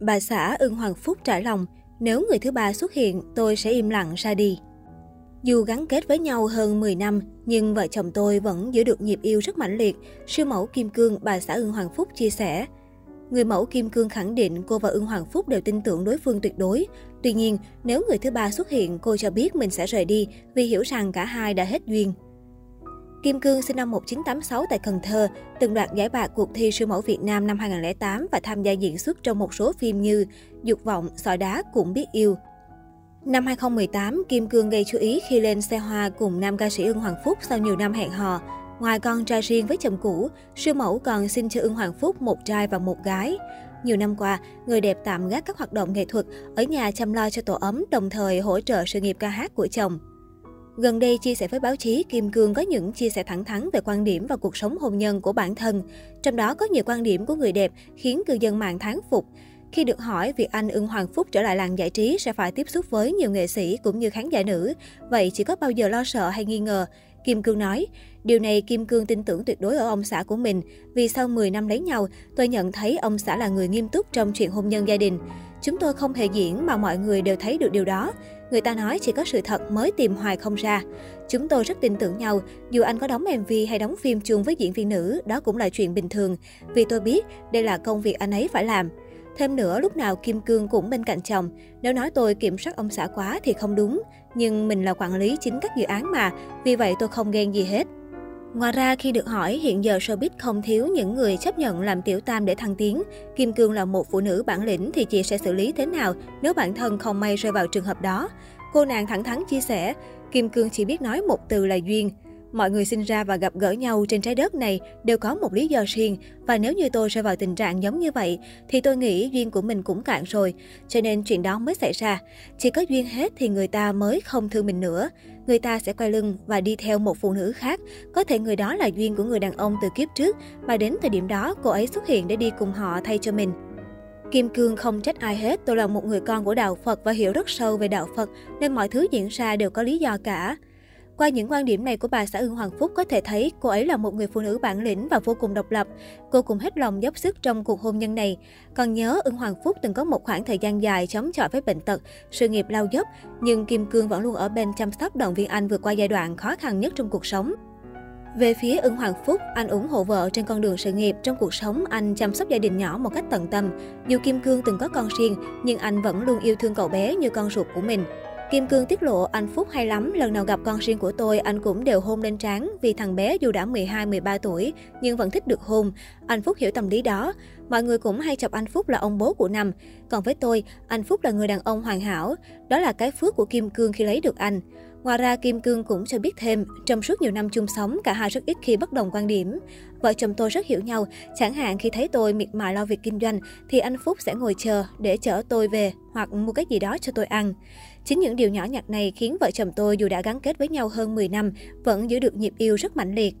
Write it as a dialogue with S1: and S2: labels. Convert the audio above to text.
S1: Bà xã ưng Hoàng Phúc trả lòng, nếu người thứ ba xuất hiện, tôi sẽ im lặng ra đi. Dù gắn kết với nhau hơn 10 năm, nhưng vợ chồng tôi vẫn giữ được nhịp yêu rất mãnh liệt, siêu mẫu Kim Cương, bà xã ưng Hoàng Phúc chia sẻ. Người mẫu Kim Cương khẳng định cô và ưng Hoàng Phúc đều tin tưởng đối phương tuyệt đối. Tuy nhiên, nếu người thứ ba xuất hiện, cô cho biết mình sẽ rời đi vì hiểu rằng cả hai đã hết duyên. Kim Cương sinh năm 1986 tại Cần Thơ, từng đoạt giải bạc cuộc thi siêu mẫu Việt Nam năm 2008 và tham gia diễn xuất trong một số phim như Dục vọng, Sỏi đá cũng biết yêu. Năm 2018, Kim Cương gây chú ý khi lên xe hoa cùng nam ca sĩ Ưng Hoàng Phúc sau nhiều năm hẹn hò. Ngoài con trai riêng với chồng cũ, siêu mẫu còn xin cho Ưng Hoàng Phúc một trai và một gái. Nhiều năm qua, người đẹp tạm gác các hoạt động nghệ thuật, ở nhà chăm lo cho tổ ấm, đồng thời hỗ trợ sự nghiệp ca hát của chồng. Gần đây chia sẻ với báo chí, Kim Cương có những chia sẻ thẳng thắn về quan điểm và cuộc sống hôn nhân của bản thân. Trong đó có nhiều quan điểm của người đẹp khiến cư dân mạng thán phục. Khi được hỏi việc anh Ưng Hoàng Phúc trở lại làng giải trí sẽ phải tiếp xúc với nhiều nghệ sĩ cũng như khán giả nữ, vậy chỉ có bao giờ lo sợ hay nghi ngờ? Kim Cương nói, điều này Kim Cương tin tưởng tuyệt đối ở ông xã của mình, vì sau 10 năm lấy nhau, tôi nhận thấy ông xã là người nghiêm túc trong chuyện hôn nhân gia đình. Chúng tôi không hề diễn mà mọi người đều thấy được điều đó. Người ta nói chỉ có sự thật mới tìm hoài không ra. Chúng tôi rất tin tưởng nhau, dù anh có đóng MV hay đóng phim chung với diễn viên nữ, đó cũng là chuyện bình thường, vì tôi biết đây là công việc anh ấy phải làm. Thêm nữa, lúc nào Kim Cương cũng bên cạnh chồng. Nếu nói tôi kiểm soát ông xã quá thì không đúng. Nhưng mình là quản lý chính các dự án mà, vì vậy tôi không ghen gì hết. Ngoài ra, khi được hỏi hiện giờ showbiz không thiếu những người chấp nhận làm tiểu tam để thăng tiến, Kim Cương là một phụ nữ bản lĩnh thì chị sẽ xử lý thế nào nếu bản thân không may rơi vào trường hợp đó? Cô nàng thẳng thắn chia sẻ, Kim Cương chỉ biết nói một từ là duyên. Mọi người sinh ra và gặp gỡ nhau trên trái đất này đều có một lý do riêng và nếu như tôi rơi vào tình trạng giống như vậy thì tôi nghĩ duyên của mình cũng cạn rồi, cho nên chuyện đó mới xảy ra. Chỉ có duyên hết thì người ta mới không thương mình nữa. Người ta sẽ quay lưng và đi theo một phụ nữ khác. Có thể người đó là duyên của người đàn ông từ kiếp trước mà đến thời điểm đó cô ấy xuất hiện để đi cùng họ thay cho mình. Kim Cương không trách ai hết, tôi là một người con của đạo Phật và hiểu rất sâu về đạo Phật nên mọi thứ diễn ra đều có lý do cả. Qua những quan điểm này của bà xã Ưng Hoàng Phúc có thể thấy cô ấy là một người phụ nữ bản lĩnh và vô cùng độc lập. Cô cũng hết lòng dốc sức trong cuộc hôn nhân này. Còn nhớ Ưng Hoàng Phúc từng có một khoảng thời gian dài chống chọi với bệnh tật, sự nghiệp lao dốc, nhưng Kim Cương vẫn luôn ở bên chăm sóc động viên anh vượt qua giai đoạn khó khăn nhất trong cuộc sống. Về phía Ưng Hoàng Phúc, anh ủng hộ vợ trên con đường sự nghiệp. Trong cuộc sống, anh chăm sóc gia đình nhỏ một cách tận tâm. Dù Kim Cương từng có con riêng, nhưng anh vẫn luôn yêu thương cậu bé như con ruột của mình. Kim Cương tiết lộ anh Phúc hay lắm, lần nào gặp con riêng của tôi anh cũng đều hôn lên trán vì thằng bé dù đã 12-13 tuổi nhưng vẫn thích được hôn. Anh Phúc hiểu tâm lý đó. Mọi người cũng hay chọc anh Phúc là ông bố của năm. Còn với tôi, anh Phúc là người đàn ông hoàn hảo. Đó là cái phước của Kim Cương khi lấy được anh. Ngoài ra, Kim Cương cũng cho biết thêm, trong suốt nhiều năm chung sống, cả hai rất ít khi bất đồng quan điểm. Vợ chồng tôi rất hiểu nhau, chẳng hạn khi thấy tôi miệt mài lo việc kinh doanh, thì anh Phúc sẽ ngồi chờ để chở tôi về hoặc mua cái gì đó cho tôi ăn. Chính những điều nhỏ nhặt này khiến vợ chồng tôi dù đã gắn kết với nhau hơn 10 năm, vẫn giữ được nhịp yêu rất mạnh liệt.